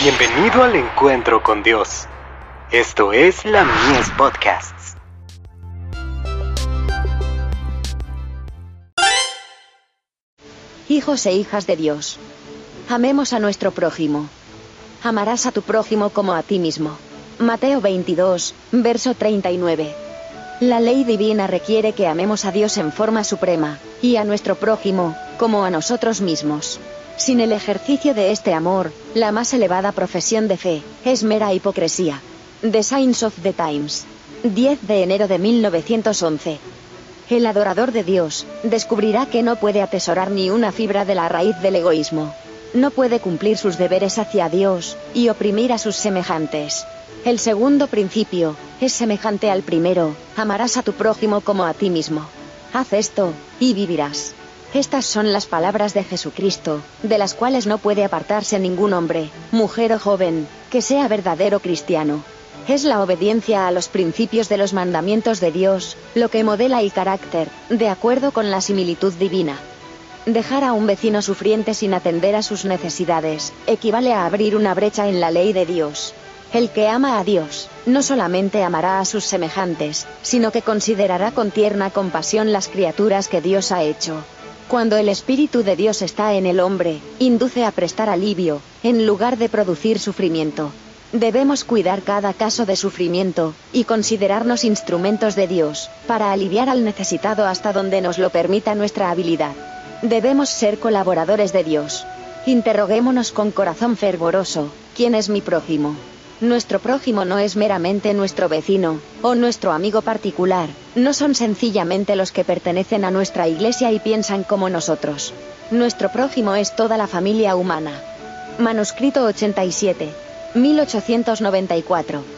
Bienvenido al encuentro con Dios. Esto es la Mies Podcasts. Hijos e hijas de Dios. Amemos a nuestro prójimo. Amarás a tu prójimo como a ti mismo. Mateo 22, verso 39. La ley divina requiere que amemos a Dios en forma suprema, y a nuestro prójimo, como a nosotros mismos. Sin el ejercicio de este amor, la más elevada profesión de fe, es mera hipocresía. The Signs of the Times. 10 de enero de 1911. El adorador de Dios, descubrirá que no puede atesorar ni una fibra de la raíz del egoísmo. No puede cumplir sus deberes hacia Dios, y oprimir a sus semejantes. El segundo principio, es semejante al primero, amarás a tu prójimo como a ti mismo. Haz esto, y vivirás. Estas son las palabras de Jesucristo, de las cuales no puede apartarse ningún hombre, mujer o joven, que sea verdadero cristiano. Es la obediencia a los principios de los mandamientos de Dios, lo que modela el carácter, de acuerdo con la similitud divina. Dejar a un vecino sufriente sin atender a sus necesidades, equivale a abrir una brecha en la ley de Dios. El que ama a Dios, no solamente amará a sus semejantes, sino que considerará con tierna compasión las criaturas que Dios ha hecho. Cuando el Espíritu de Dios está en el hombre, induce a prestar alivio, en lugar de producir sufrimiento. Debemos cuidar cada caso de sufrimiento, y considerarnos instrumentos de Dios, para aliviar al necesitado hasta donde nos lo permita nuestra habilidad. Debemos ser colaboradores de Dios. Interroguémonos con corazón fervoroso, ¿quién es mi prójimo? Nuestro prójimo no es meramente nuestro vecino, o nuestro amigo particular, no son sencillamente los que pertenecen a nuestra iglesia y piensan como nosotros. Nuestro prójimo es toda la familia humana. Manuscrito 87. 1894.